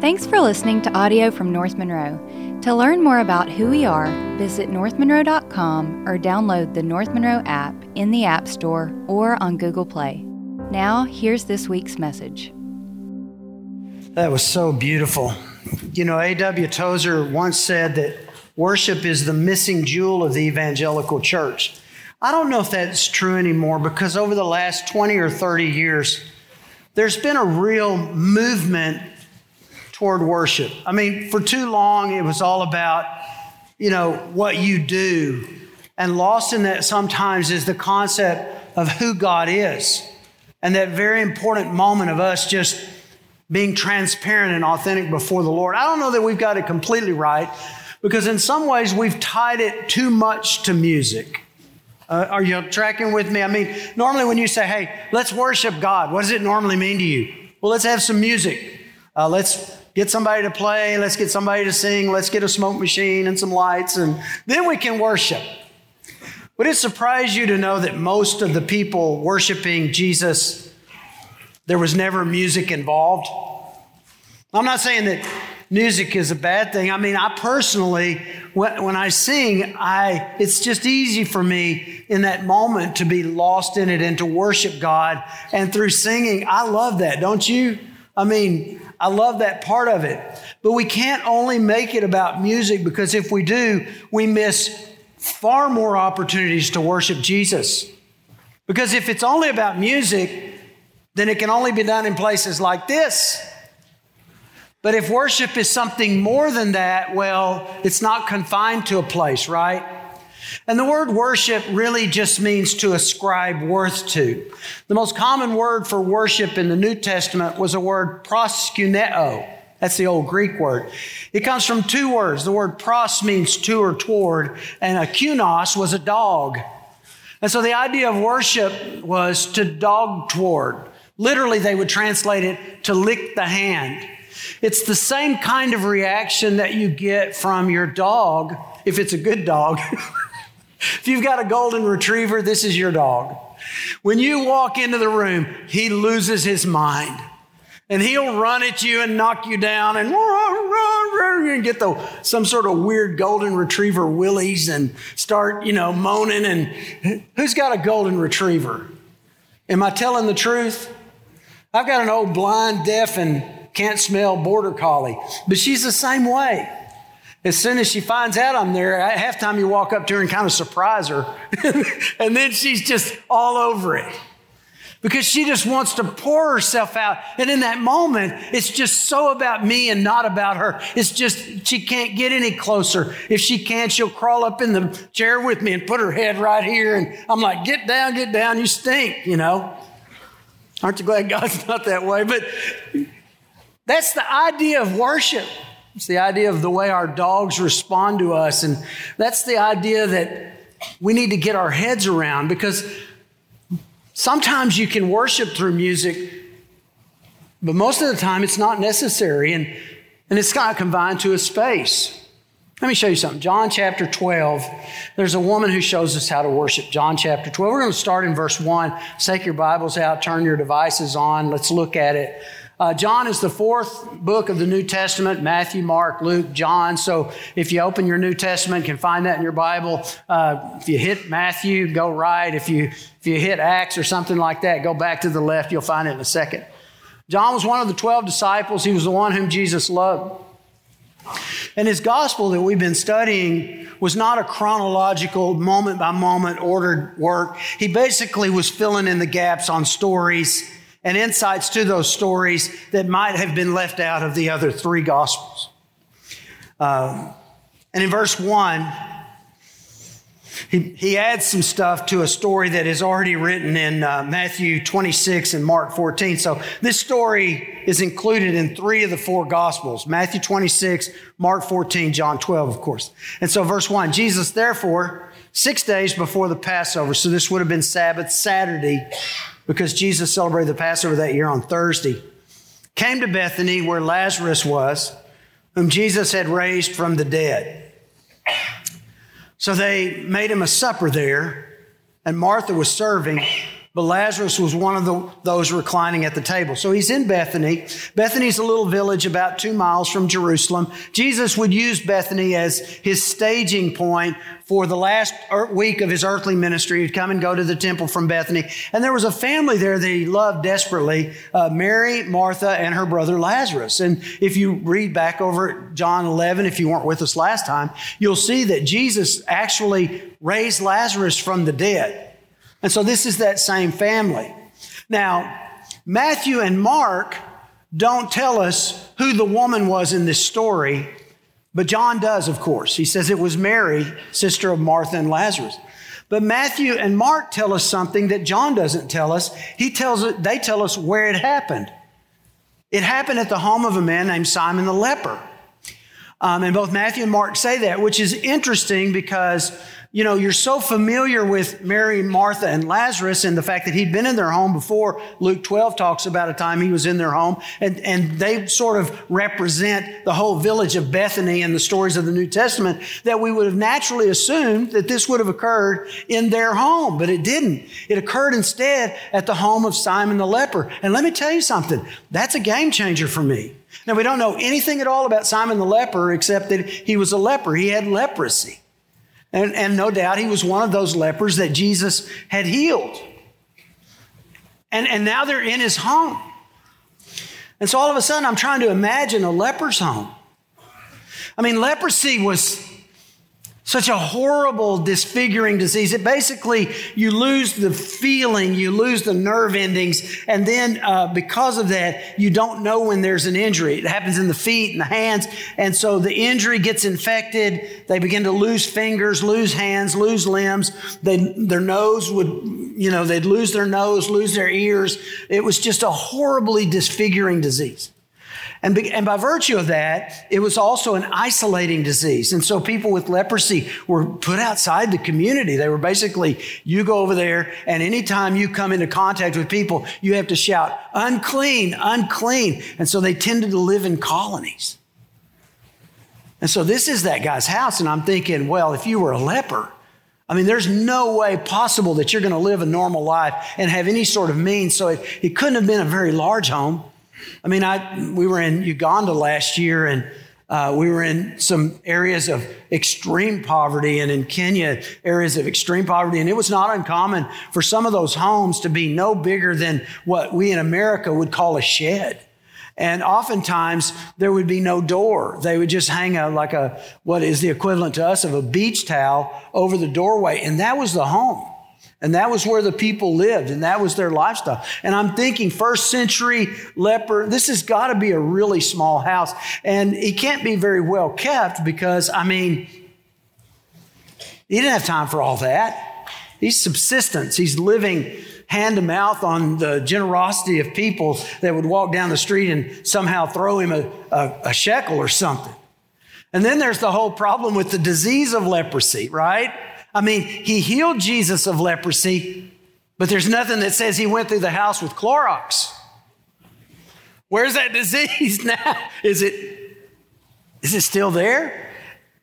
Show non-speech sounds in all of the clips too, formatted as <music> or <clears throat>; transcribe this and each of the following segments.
Thanks for listening to audio from North Monroe. To learn more about who we are, visit northmonroe.com or download the North Monroe app in the App Store or on Google Play. Now, here's this week's message. That was so beautiful. You know, A.W. Tozer once said that worship is the missing jewel of the evangelical church. I don't know if that's true anymore because over the last 20 or 30 years, there's been a real movement toward worship. I mean, for too long, it was all about, you know, what you do. And lost in that sometimes is the concept of who God is. And that very important moment of us just being transparent and authentic before the Lord. I don't know that we've got it completely right because in some ways we've tied it too much to music. Uh, are you tracking with me? I mean, normally when you say, hey, let's worship God, what does it normally mean to you? Well, let's have some music. Uh, let's get somebody to play. Let's get somebody to sing. Let's get a smoke machine and some lights, and then we can worship. Would it surprise you to know that most of the people worshiping Jesus there was never music involved. I'm not saying that music is a bad thing. I mean, I personally, when I sing, I, it's just easy for me in that moment to be lost in it and to worship God. And through singing, I love that, don't you? I mean, I love that part of it. But we can't only make it about music because if we do, we miss far more opportunities to worship Jesus. Because if it's only about music, then it can only be done in places like this. But if worship is something more than that, well, it's not confined to a place, right? And the word worship really just means to ascribe worth to. The most common word for worship in the New Testament was a word proskuneo. That's the old Greek word. It comes from two words. The word pros means to or toward, and a kunos was a dog. And so the idea of worship was to dog toward. Literally, they would translate it to lick the hand. It's the same kind of reaction that you get from your dog if it's a good dog. <laughs> if you've got a golden retriever, this is your dog. When you walk into the room, he loses his mind. And he'll run at you and knock you down and, and get the, some sort of weird golden retriever willies and start, you know, moaning. And who's got a golden retriever? Am I telling the truth? I've got an old blind, deaf, and can't smell border collie, but she's the same way. As soon as she finds out I'm there, at halftime you walk up to her and kind of surprise her. <laughs> and then she's just all over it. Because she just wants to pour herself out. And in that moment, it's just so about me and not about her. It's just, she can't get any closer. If she can, she'll crawl up in the chair with me and put her head right here. And I'm like, get down, get down, you stink, you know. Aren't you glad God's <laughs> not that way? But that's the idea of worship. It's the idea of the way our dogs respond to us. And that's the idea that we need to get our heads around because sometimes you can worship through music, but most of the time it's not necessary and, and it's not confined to a space. Let me show you something. John chapter 12, there's a woman who shows us how to worship. John chapter 12. We're going to start in verse 1. Take your Bibles out, turn your devices on. Let's look at it. Uh, John is the fourth book of the New Testament Matthew, Mark, Luke, John. So if you open your New Testament, you can find that in your Bible. Uh, if you hit Matthew, go right. If you, if you hit Acts or something like that, go back to the left. You'll find it in a second. John was one of the 12 disciples. He was the one whom Jesus loved. And his gospel that we've been studying was not a chronological, moment by moment ordered work. He basically was filling in the gaps on stories and insights to those stories that might have been left out of the other three gospels. Uh, and in verse 1, he, he adds some stuff to a story that is already written in uh, Matthew 26 and Mark 14. So this story is included in three of the four Gospels Matthew 26, Mark 14, John 12, of course. And so, verse 1 Jesus, therefore, six days before the Passover, so this would have been Sabbath, Saturday, because Jesus celebrated the Passover that year on Thursday, came to Bethany where Lazarus was, whom Jesus had raised from the dead. So they made him a supper there, and Martha was serving, but Lazarus was one of the, those reclining at the table. So he's in Bethany. Bethany's a little village about two miles from Jerusalem. Jesus would use Bethany as his staging point for the last week of his earthly ministry. He'd come and go to the temple from Bethany. And there was a family there that he loved desperately uh, Mary, Martha, and her brother Lazarus. And if you read back over John 11, if you weren't with us last time, you'll see that Jesus actually raised Lazarus from the dead. And so this is that same family. Now, Matthew and Mark don't tell us who the woman was in this story, but John does, of course. He says it was Mary, sister of Martha and Lazarus. But Matthew and Mark tell us something that John doesn't tell us. He tells they tell us where it happened. It happened at the home of a man named Simon the leper. Um, and both Matthew and Mark say that, which is interesting because you know, you're so familiar with Mary, Martha, and Lazarus and the fact that he'd been in their home before. Luke 12 talks about a time he was in their home, and, and they sort of represent the whole village of Bethany and the stories of the New Testament that we would have naturally assumed that this would have occurred in their home, but it didn't. It occurred instead at the home of Simon the leper. And let me tell you something, that's a game changer for me. Now, we don't know anything at all about Simon the leper except that he was a leper. He had leprosy. And, and no doubt he was one of those lepers that Jesus had healed. And, and now they're in his home. And so all of a sudden, I'm trying to imagine a leper's home. I mean, leprosy was such a horrible, disfiguring disease. It basically, you lose the feeling, you lose the nerve endings, and then uh, because of that, you don't know when there's an injury. It happens in the feet and the hands, and so the injury gets infected. They begin to lose fingers, lose hands, lose limbs. They, their nose would, you know, they'd lose their nose, lose their ears. It was just a horribly disfiguring disease. And, be, and by virtue of that, it was also an isolating disease. And so people with leprosy were put outside the community. They were basically, you go over there, and anytime you come into contact with people, you have to shout, unclean, unclean. And so they tended to live in colonies. And so this is that guy's house. And I'm thinking, well, if you were a leper, I mean, there's no way possible that you're going to live a normal life and have any sort of means. So it, it couldn't have been a very large home. I mean, I, we were in Uganda last year and uh, we were in some areas of extreme poverty and in Kenya, areas of extreme poverty. And it was not uncommon for some of those homes to be no bigger than what we in America would call a shed. And oftentimes there would be no door. They would just hang a, like a, what is the equivalent to us of a beach towel over the doorway. And that was the home. And that was where the people lived, and that was their lifestyle. And I'm thinking, first century leper, this has got to be a really small house. And it can't be very well kept because, I mean, he didn't have time for all that. He's subsistence, he's living hand to mouth on the generosity of people that would walk down the street and somehow throw him a, a, a shekel or something. And then there's the whole problem with the disease of leprosy, right? I mean, he healed Jesus of leprosy, but there's nothing that says he went through the house with Clorox. Where's that <laughs> disease now? Is it is it still there?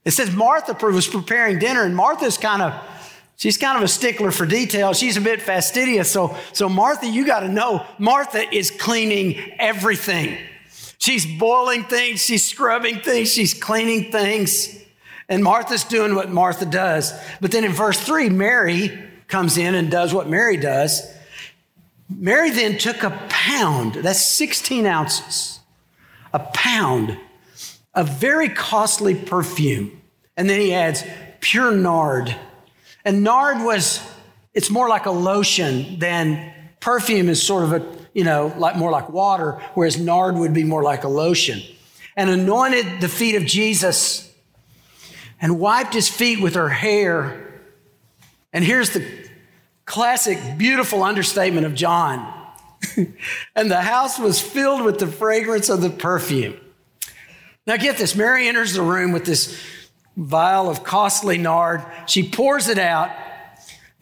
It says Martha was preparing dinner, and Martha's kind of she's kind of a stickler for detail. She's a bit fastidious. So, so Martha, you got to know, Martha is cleaning everything. She's boiling things, she's scrubbing things, she's cleaning things. And Martha's doing what Martha does. But then in verse 3, Mary comes in and does what Mary does. Mary then took a pound, that's 16 ounces, a pound of very costly perfume. And then he adds pure nard. And nard was, it's more like a lotion than perfume is sort of a, you know, like more like water, whereas nard would be more like a lotion. And anointed the feet of Jesus and wiped his feet with her hair. And here's the classic, beautiful understatement of John. <laughs> and the house was filled with the fragrance of the perfume. Now, get this Mary enters the room with this vial of costly nard. She pours it out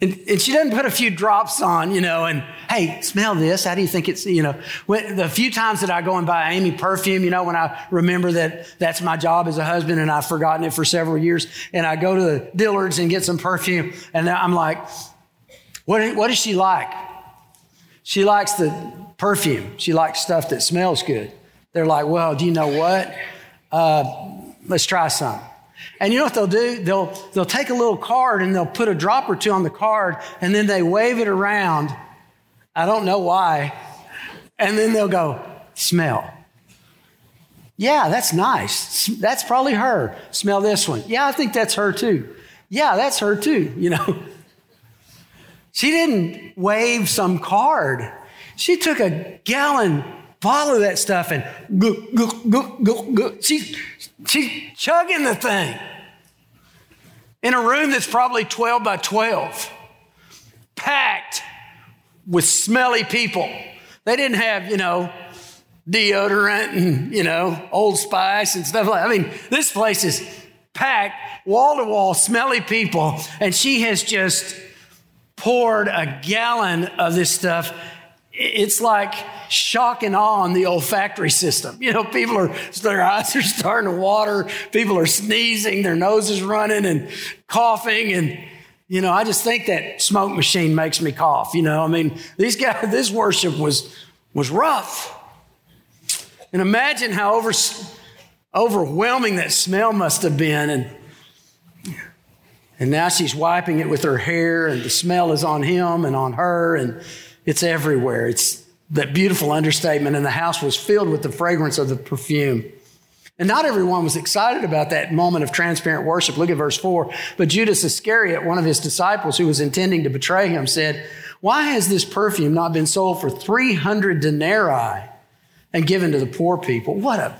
and, and, she doesn't put a few drops on, you know, and hey, smell this. How do you think it's, you know, when, the few times that I go and buy Amy perfume, you know, when I remember that that's my job as a husband and I've forgotten it for several years, and I go to the Dillard's and get some perfume, and I'm like, what, what is she like? She likes the perfume. She likes stuff that smells good. They're like, well, do you know what? Uh, let's try some. And you know what they'll do? They'll, they'll take a little card and they'll put a drop or two on the card and then they wave it around. I don't know why. And then they'll go, smell. Yeah, that's nice. That's probably her. Smell this one. Yeah, I think that's her too. Yeah, that's her too, you know. <laughs> She didn't wave some card. She took a gallon of that stuff and go, go, go, go, go. She, she's chugging the thing in a room that's probably 12 by 12, packed with smelly people. They didn't have, you know, deodorant and, you know, Old Spice and stuff like that. I mean, this place is packed, wall to wall, smelly people. And she has just poured a gallon of this stuff. It's like shock and awe on the olfactory system. You know, people are, their eyes are starting to water. People are sneezing, their nose is running and coughing. And, you know, I just think that smoke machine makes me cough. You know, I mean, these guys, <laughs> this worship was, was rough. And imagine how over, overwhelming that smell must have been. And, and now she's wiping it with her hair, and the smell is on him and on her, and it's everywhere. It's that beautiful understatement, and the house was filled with the fragrance of the perfume. And not everyone was excited about that moment of transparent worship. Look at verse 4. But Judas Iscariot, one of his disciples who was intending to betray him, said, Why has this perfume not been sold for 300 denarii and given to the poor people? What a,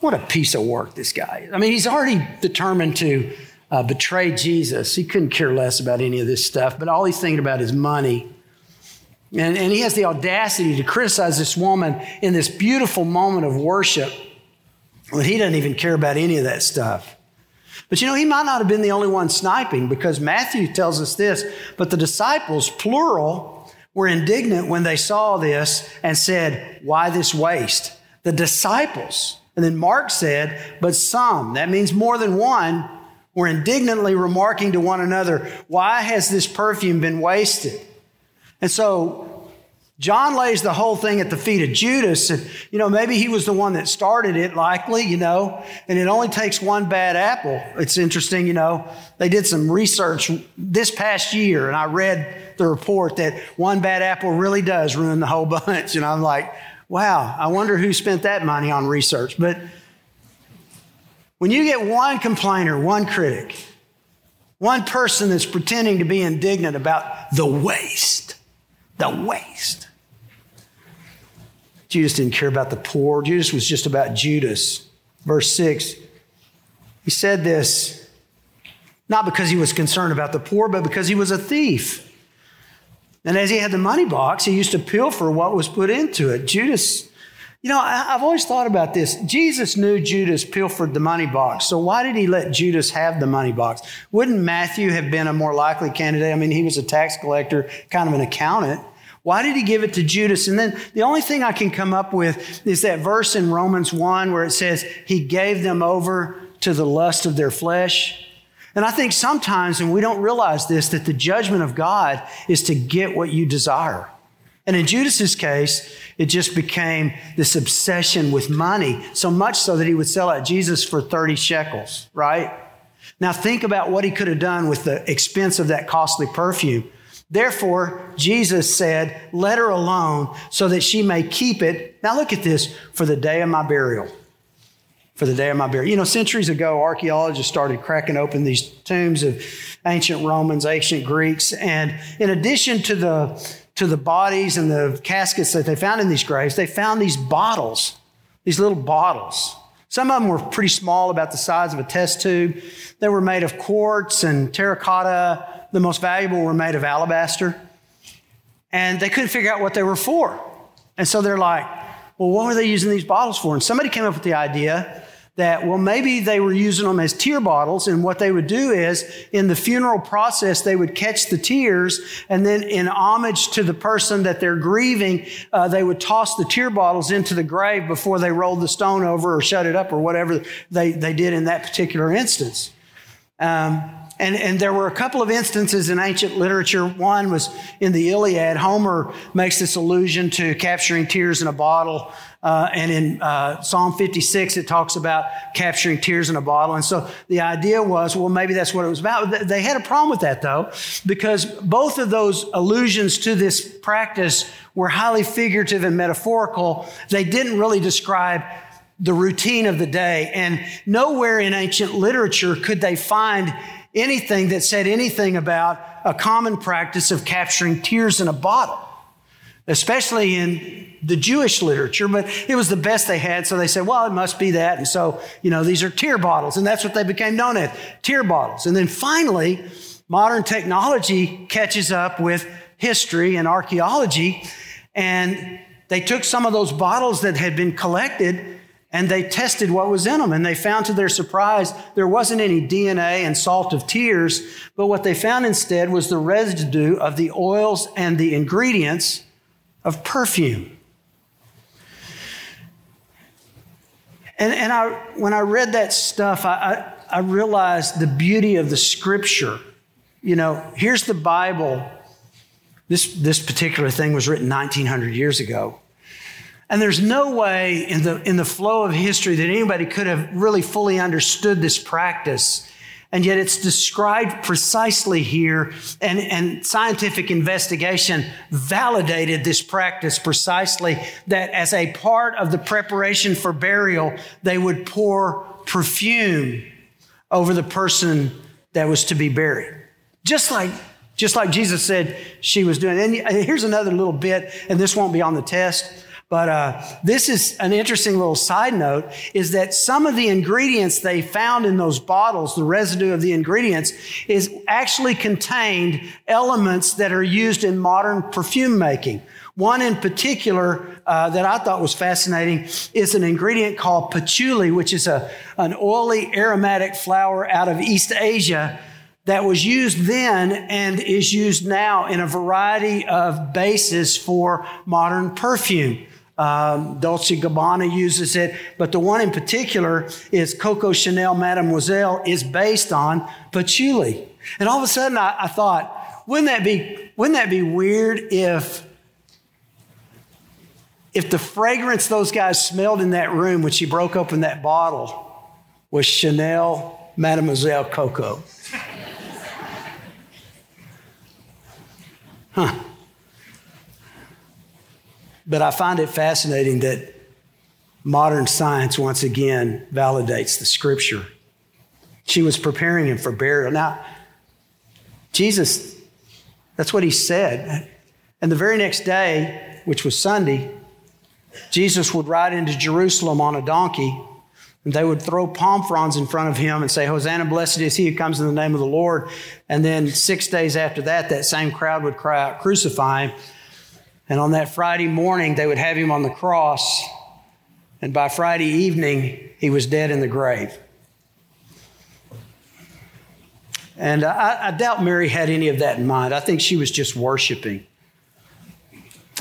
what a piece of work this guy is. I mean, he's already determined to uh, betray Jesus. He couldn't care less about any of this stuff, but all he's thinking about is money. And, and he has the audacity to criticize this woman in this beautiful moment of worship when he doesn't even care about any of that stuff. But you know, he might not have been the only one sniping because Matthew tells us this, but the disciples, plural, were indignant when they saw this and said, Why this waste? The disciples. And then Mark said, But some, that means more than one, were indignantly remarking to one another, Why has this perfume been wasted? And so John lays the whole thing at the feet of Judas. And, you know, maybe he was the one that started it, likely, you know, and it only takes one bad apple. It's interesting, you know, they did some research this past year, and I read the report that one bad apple really does ruin the whole <laughs> bunch. And I'm like, wow, I wonder who spent that money on research. But when you get one complainer, one critic, one person that's pretending to be indignant about the waste, the waste. Judas didn't care about the poor. Judas was just about Judas. Verse 6, he said this not because he was concerned about the poor, but because he was a thief. And as he had the money box, he used to pilfer what was put into it. Judas, you know, I've always thought about this. Jesus knew Judas pilfered the money box. So why did he let Judas have the money box? Wouldn't Matthew have been a more likely candidate? I mean, he was a tax collector, kind of an accountant. Why did he give it to Judas? And then the only thing I can come up with is that verse in Romans 1 where it says, He gave them over to the lust of their flesh. And I think sometimes, and we don't realize this, that the judgment of God is to get what you desire. And in Judas's case, it just became this obsession with money, so much so that he would sell out Jesus for 30 shekels, right? Now think about what he could have done with the expense of that costly perfume. Therefore, Jesus said, Let her alone so that she may keep it. Now, look at this for the day of my burial. For the day of my burial. You know, centuries ago, archaeologists started cracking open these tombs of ancient Romans, ancient Greeks. And in addition to the, to the bodies and the caskets that they found in these graves, they found these bottles, these little bottles. Some of them were pretty small, about the size of a test tube. They were made of quartz and terracotta the most valuable were made of alabaster. And they couldn't figure out what they were for. And so they're like, well, what were they using these bottles for? And somebody came up with the idea that, well, maybe they were using them as tear bottles. And what they would do is, in the funeral process, they would catch the tears. And then, in homage to the person that they're grieving, uh, they would toss the tear bottles into the grave before they rolled the stone over or shut it up or whatever they, they did in that particular instance. Um, and, and there were a couple of instances in ancient literature. One was in the Iliad. Homer makes this allusion to capturing tears in a bottle. Uh, and in uh, Psalm 56, it talks about capturing tears in a bottle. And so the idea was, well, maybe that's what it was about. They had a problem with that, though, because both of those allusions to this practice were highly figurative and metaphorical. They didn't really describe the routine of the day. And nowhere in ancient literature could they find anything that said anything about a common practice of capturing tears in a bottle, especially in the Jewish literature, but it was the best they had. So they said, well, it must be that. And so, you know, these are tear bottles. And that's what they became known as tear bottles. And then finally, modern technology catches up with history and archaeology. And they took some of those bottles that had been collected and they tested what was in them and they found to their surprise there wasn't any DNA and salt of tears, but what they found instead was the residue of the oils and the ingredients of perfume. And, and I, when I read that stuff, I, I, I realized the beauty of the scripture. You know, here's the Bible. This, this particular thing was written 1900 years ago. And there's no way in the, in the flow of history that anybody could have really fully understood this practice. And yet it's described precisely here, and, and scientific investigation validated this practice precisely that as a part of the preparation for burial, they would pour perfume over the person that was to be buried. Just like just like Jesus said she was doing. And here's another little bit, and this won't be on the test. But uh, this is an interesting little side note is that some of the ingredients they found in those bottles, the residue of the ingredients, is actually contained elements that are used in modern perfume making. One in particular uh, that I thought was fascinating is an ingredient called patchouli, which is a, an oily aromatic flower out of East Asia that was used then and is used now in a variety of bases for modern perfume. Um, Dolce Gabbana uses it, but the one in particular is Coco Chanel Mademoiselle is based on patchouli. And all of a sudden I, I thought, wouldn't that be, wouldn't that be weird if, if the fragrance those guys smelled in that room when she broke open that bottle was Chanel Mademoiselle Coco? Huh. But I find it fascinating that modern science once again validates the scripture. She was preparing him for burial. Now, Jesus, that's what he said. And the very next day, which was Sunday, Jesus would ride into Jerusalem on a donkey, and they would throw palm fronds in front of him and say, Hosanna, blessed is he who comes in the name of the Lord. And then six days after that, that same crowd would cry out, Crucify him. And on that Friday morning, they would have him on the cross. And by Friday evening, he was dead in the grave. And I, I, doubt Mary had any of that in mind. I think she was just worshiping.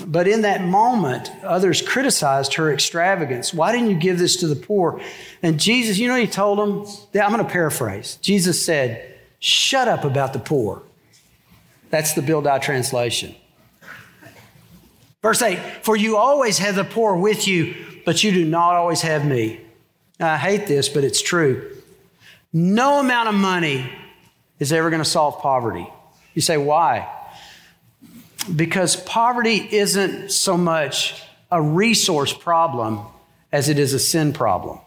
But in that moment, others criticized her extravagance. Why didn't you give this to the poor? And Jesus, you know, he told them, I'm going to paraphrase. Jesus said, Shut up about the poor. That's the Bill Dye translation. Verse 8 For you always have the poor with you, but you do not always have me. I hate this, but it's true. No amount of money is ever going to solve poverty. You say, why? Because poverty isn't so much a resource problem as it is a sin problem.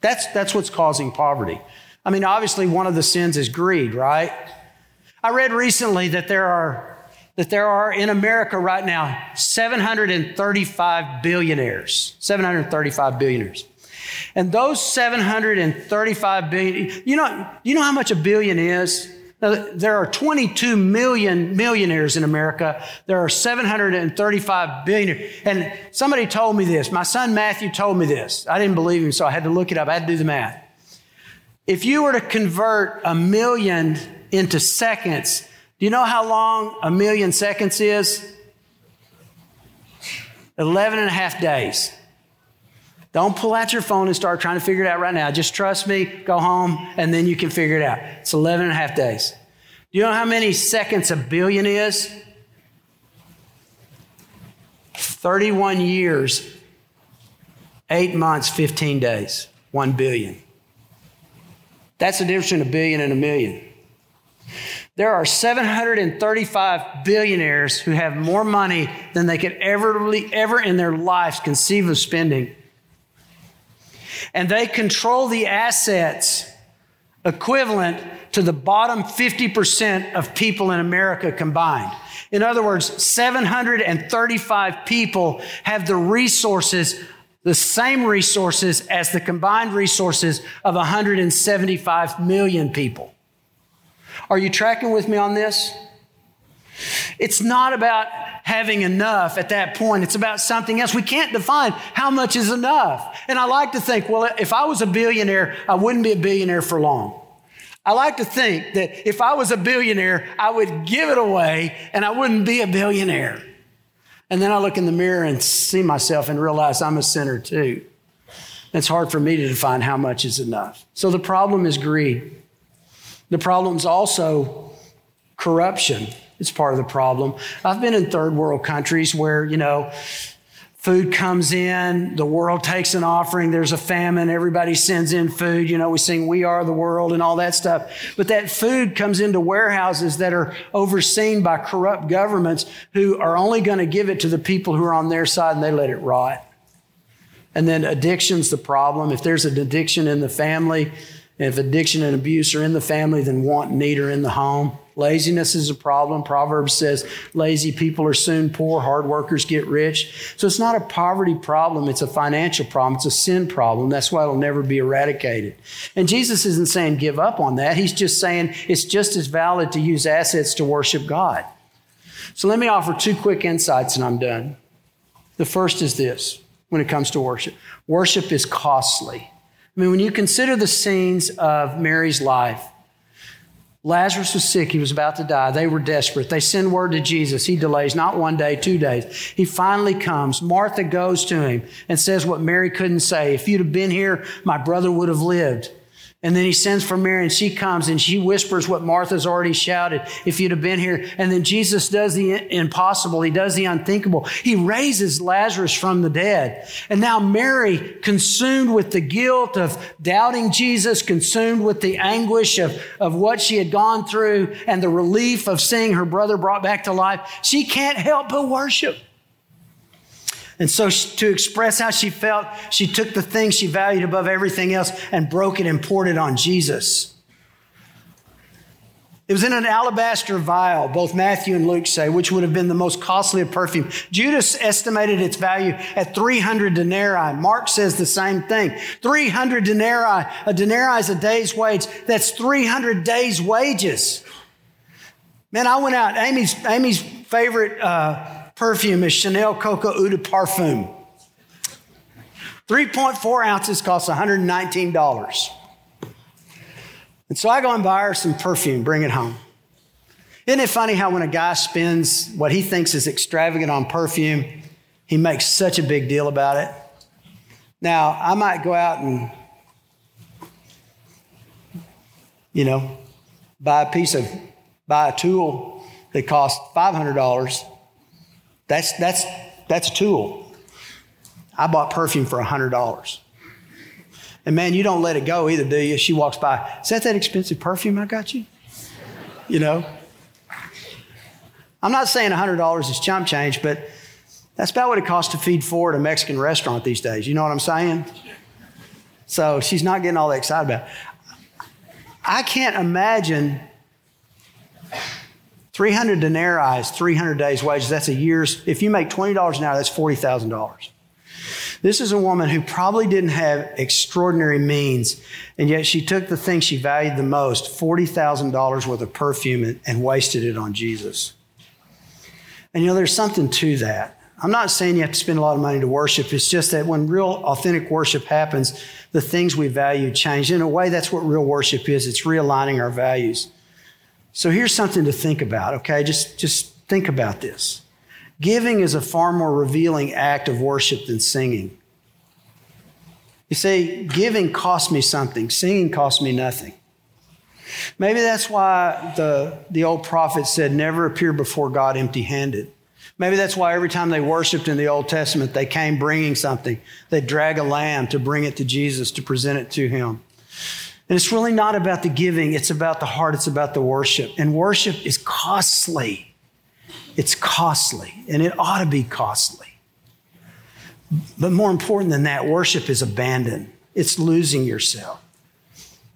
That's, that's what's causing poverty. I mean, obviously, one of the sins is greed, right? I read recently that there are that there are in America right now 735 billionaires. 735 billionaires. And those 735 billion, you know, you know how much a billion is? Now, there are 22 million millionaires in America. There are 735 billion. And somebody told me this. My son Matthew told me this. I didn't believe him, so I had to look it up. I had to do the math. If you were to convert a million into seconds, do you know how long a million seconds is? 11 and a half days. Don't pull out your phone and start trying to figure it out right now. Just trust me, go home, and then you can figure it out. It's 11 and a half days. Do you know how many seconds a billion is? 31 years, 8 months, 15 days, 1 billion. That's the difference between a billion and a million. There are 735 billionaires who have more money than they could ever, ever in their lives conceive of spending. And they control the assets equivalent to the bottom 50% of people in America combined. In other words, 735 people have the resources, the same resources as the combined resources of 175 million people. Are you tracking with me on this? It's not about having enough at that point. It's about something else. We can't define how much is enough. And I like to think, well, if I was a billionaire, I wouldn't be a billionaire for long. I like to think that if I was a billionaire, I would give it away and I wouldn't be a billionaire. And then I look in the mirror and see myself and realize I'm a sinner too. It's hard for me to define how much is enough. So the problem is greed. The problem is also corruption. It's part of the problem. I've been in third world countries where, you know, food comes in, the world takes an offering, there's a famine, everybody sends in food. You know, we sing We Are the World and all that stuff. But that food comes into warehouses that are overseen by corrupt governments who are only going to give it to the people who are on their side and they let it rot. And then addiction's the problem. If there's an addiction in the family, if addiction and abuse are in the family, then want and need are in the home. Laziness is a problem. Proverbs says lazy people are soon poor, hard workers get rich. So it's not a poverty problem, it's a financial problem, it's a sin problem. That's why it'll never be eradicated. And Jesus isn't saying give up on that. He's just saying it's just as valid to use assets to worship God. So let me offer two quick insights and I'm done. The first is this when it comes to worship worship is costly. I mean, when you consider the scenes of Mary's life, Lazarus was sick. He was about to die. They were desperate. They send word to Jesus. He delays not one day, two days. He finally comes. Martha goes to him and says what Mary couldn't say. If you'd have been here, my brother would have lived. And then he sends for Mary and she comes and she whispers what Martha's already shouted if you'd have been here. And then Jesus does the impossible. He does the unthinkable. He raises Lazarus from the dead. And now Mary, consumed with the guilt of doubting Jesus, consumed with the anguish of, of what she had gone through and the relief of seeing her brother brought back to life, she can't help but worship. And so, to express how she felt, she took the thing she valued above everything else and broke it and poured it on Jesus. It was in an alabaster vial, both Matthew and Luke say, which would have been the most costly of perfume. Judas estimated its value at 300 denarii. Mark says the same thing. 300 denarii. A denarii is a day's wage. That's 300 days' wages. Man, I went out. Amy's, Amy's favorite uh, perfume is Chanel Coco Eau de Parfum. 3.4 ounces costs $119. And so I go and buy her some perfume, bring it home. Isn't it funny how when a guy spends what he thinks is extravagant on perfume, he makes such a big deal about it? Now, I might go out and, you know, buy a piece of, buy a tool that costs $500 that's, that's, that's a tool. I bought perfume for $100. And man, you don't let it go either, do you? She walks by, is that that expensive perfume I got you? You know? I'm not saying $100 is chump change, but that's about what it costs to feed four at a Mexican restaurant these days. You know what I'm saying? So she's not getting all that excited about it. I can't imagine 300 denarii is 300 days' wages. That's a year's. If you make $20 an hour, that's $40,000. This is a woman who probably didn't have extraordinary means, and yet she took the thing she valued the most, $40,000 worth of perfume, and, and wasted it on Jesus. And you know, there's something to that. I'm not saying you have to spend a lot of money to worship. It's just that when real authentic worship happens, the things we value change. In a way, that's what real worship is. It's realigning our values. So here's something to think about, okay? Just, just think about this. Giving is a far more revealing act of worship than singing. You see, giving cost me something, singing cost me nothing. Maybe that's why the, the old prophet said, Never appear before God empty handed. Maybe that's why every time they worshiped in the Old Testament, they came bringing something. They'd drag a lamb to bring it to Jesus, to present it to him. And it's really not about the giving, it's about the heart, it's about the worship. And worship is costly. It's costly, and it ought to be costly. But more important than that, worship is abandon, it's losing yourself.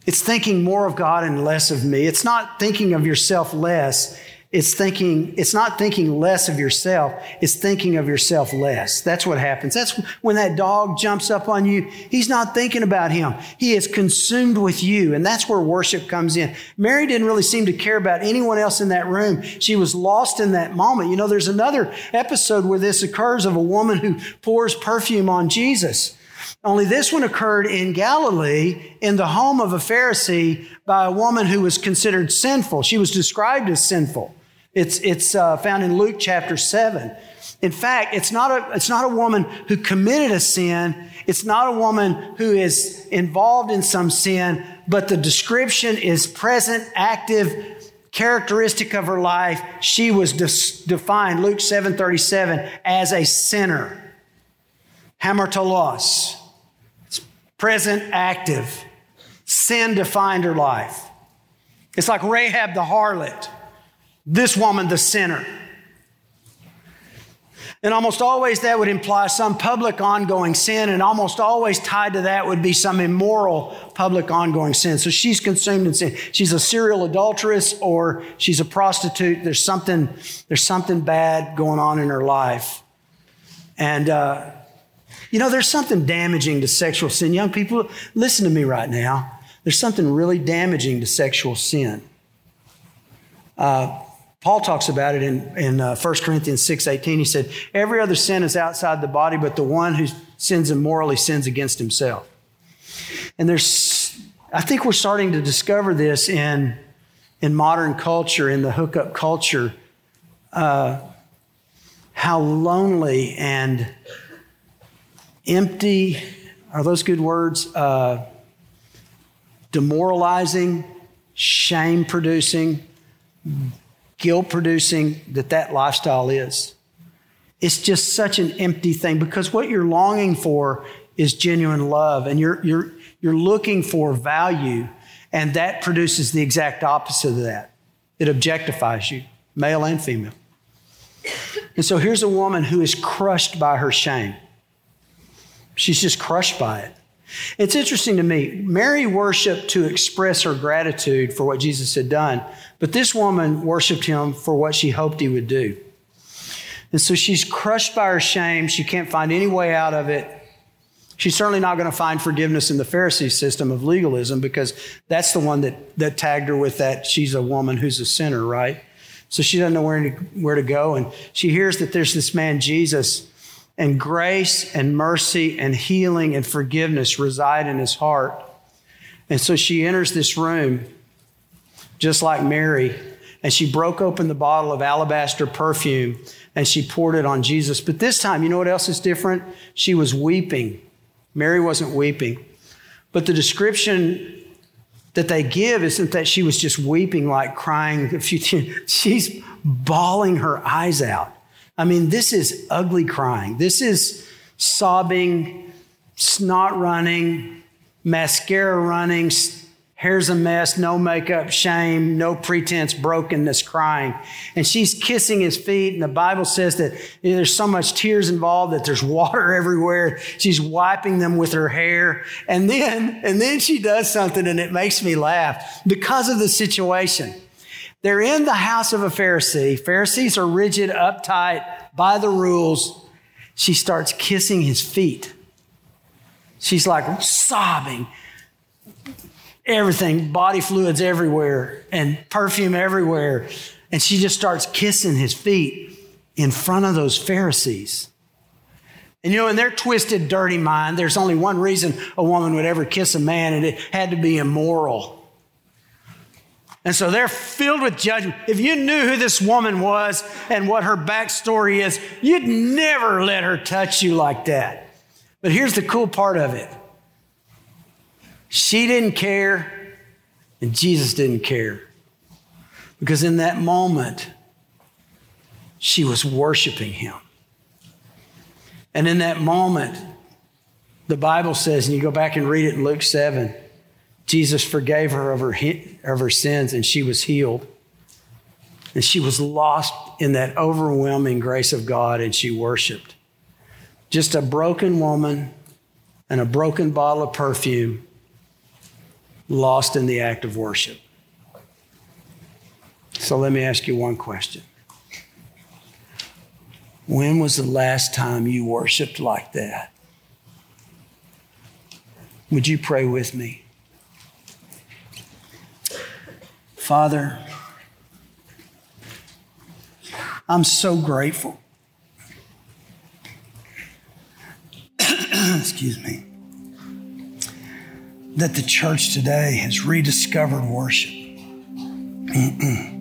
It's thinking more of God and less of me. It's not thinking of yourself less. It's thinking, it's not thinking less of yourself. It's thinking of yourself less. That's what happens. That's when that dog jumps up on you. He's not thinking about him. He is consumed with you. And that's where worship comes in. Mary didn't really seem to care about anyone else in that room. She was lost in that moment. You know, there's another episode where this occurs of a woman who pours perfume on Jesus. Only this one occurred in Galilee in the home of a Pharisee by a woman who was considered sinful. She was described as sinful. It's, it's uh, found in Luke chapter 7. In fact, it's not, a, it's not a woman who committed a sin. It's not a woman who is involved in some sin, but the description is present, active, characteristic of her life. She was defined, Luke 7:37, as a sinner. Hamartolos. It's present, active. Sin defined her life. It's like Rahab the harlot. This woman, the sinner. And almost always that would imply some public ongoing sin, and almost always tied to that would be some immoral public ongoing sin. So she's consumed in sin. She's a serial adulteress or she's a prostitute. There's something, there's something bad going on in her life. And, uh, you know, there's something damaging to sexual sin. Young people, listen to me right now. There's something really damaging to sexual sin. Uh, Paul talks about it in, in uh, 1 Corinthians 6.18. He said, every other sin is outside the body, but the one who sins immorally sins against himself. And there's, I think we're starting to discover this in, in modern culture, in the hookup culture, uh, how lonely and empty, are those good words? Uh, demoralizing, shame producing, guilt producing that that lifestyle is. It's just such an empty thing because what you're longing for is genuine love and you're, you're, you're looking for value, and that produces the exact opposite of that. It objectifies you, male and female. And so here's a woman who is crushed by her shame. She's just crushed by it. It's interesting to me. Mary worshiped to express her gratitude for what Jesus had done, but this woman worshiped him for what she hoped he would do. And so she's crushed by her shame. She can't find any way out of it. She's certainly not going to find forgiveness in the Pharisee system of legalism because that's the one that, that tagged her with that she's a woman who's a sinner, right? So she doesn't know where where to go. And she hears that there's this man, Jesus, and grace and mercy and healing and forgiveness reside in his heart. And so she enters this room just like Mary, and she broke open the bottle of alabaster perfume and she poured it on Jesus. But this time, you know what else is different? She was weeping. Mary wasn't weeping. But the description that they give isn't that she was just weeping, like crying. <laughs> She's bawling her eyes out. I mean, this is ugly crying. This is sobbing, snot running, mascara running, hair's a mess, no makeup, shame, no pretense, brokenness, crying. And she's kissing his feet. And the Bible says that you know, there's so much tears involved that there's <laughs> water everywhere. She's wiping them with her hair. And then, and then she does something and it makes me laugh because of the situation. They're in the house of a Pharisee. Pharisees are rigid, uptight, by the rules. She starts kissing his feet. She's like sobbing. Everything, body fluids everywhere, and perfume everywhere. And she just starts kissing his feet in front of those Pharisees. And you know, in their twisted, dirty mind, there's only one reason a woman would ever kiss a man, and it had to be immoral. And so they're filled with judgment. If you knew who this woman was and what her backstory is, you'd never let her touch you like that. But here's the cool part of it She didn't care, and Jesus didn't care. Because in that moment, she was worshiping him. And in that moment, the Bible says, and you go back and read it in Luke 7, Jesus forgave her of her, of her sins and she was healed. And she was lost in that overwhelming grace of God and she worshiped. Just a broken woman and a broken bottle of perfume lost in the act of worship. So let me ask you one question. When was the last time you worshiped like that? Would you pray with me? Father, I'm so grateful. <clears throat> Excuse me. That the church today has rediscovered worship. <clears throat>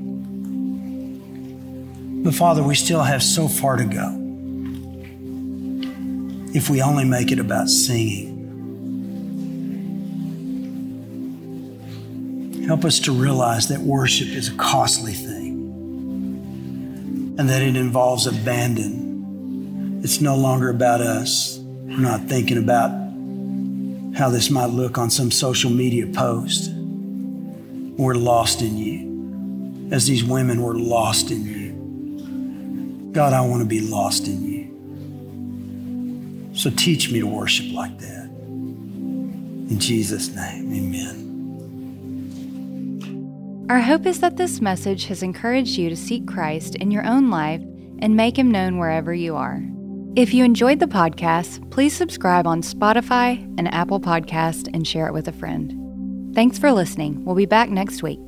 But Father, we still have so far to go. If we only make it about singing. Help us to realize that worship is a costly thing and that it involves abandon. It's no longer about us. We're not thinking about how this might look on some social media post. We're lost in you, as these women were lost in you. God, I want to be lost in you. So teach me to worship like that. In Jesus' name, amen. Our hope is that this message has encouraged you to seek Christ in your own life and make him known wherever you are. If you enjoyed the podcast, please subscribe on Spotify and Apple Podcast and share it with a friend. Thanks for listening. We'll be back next week.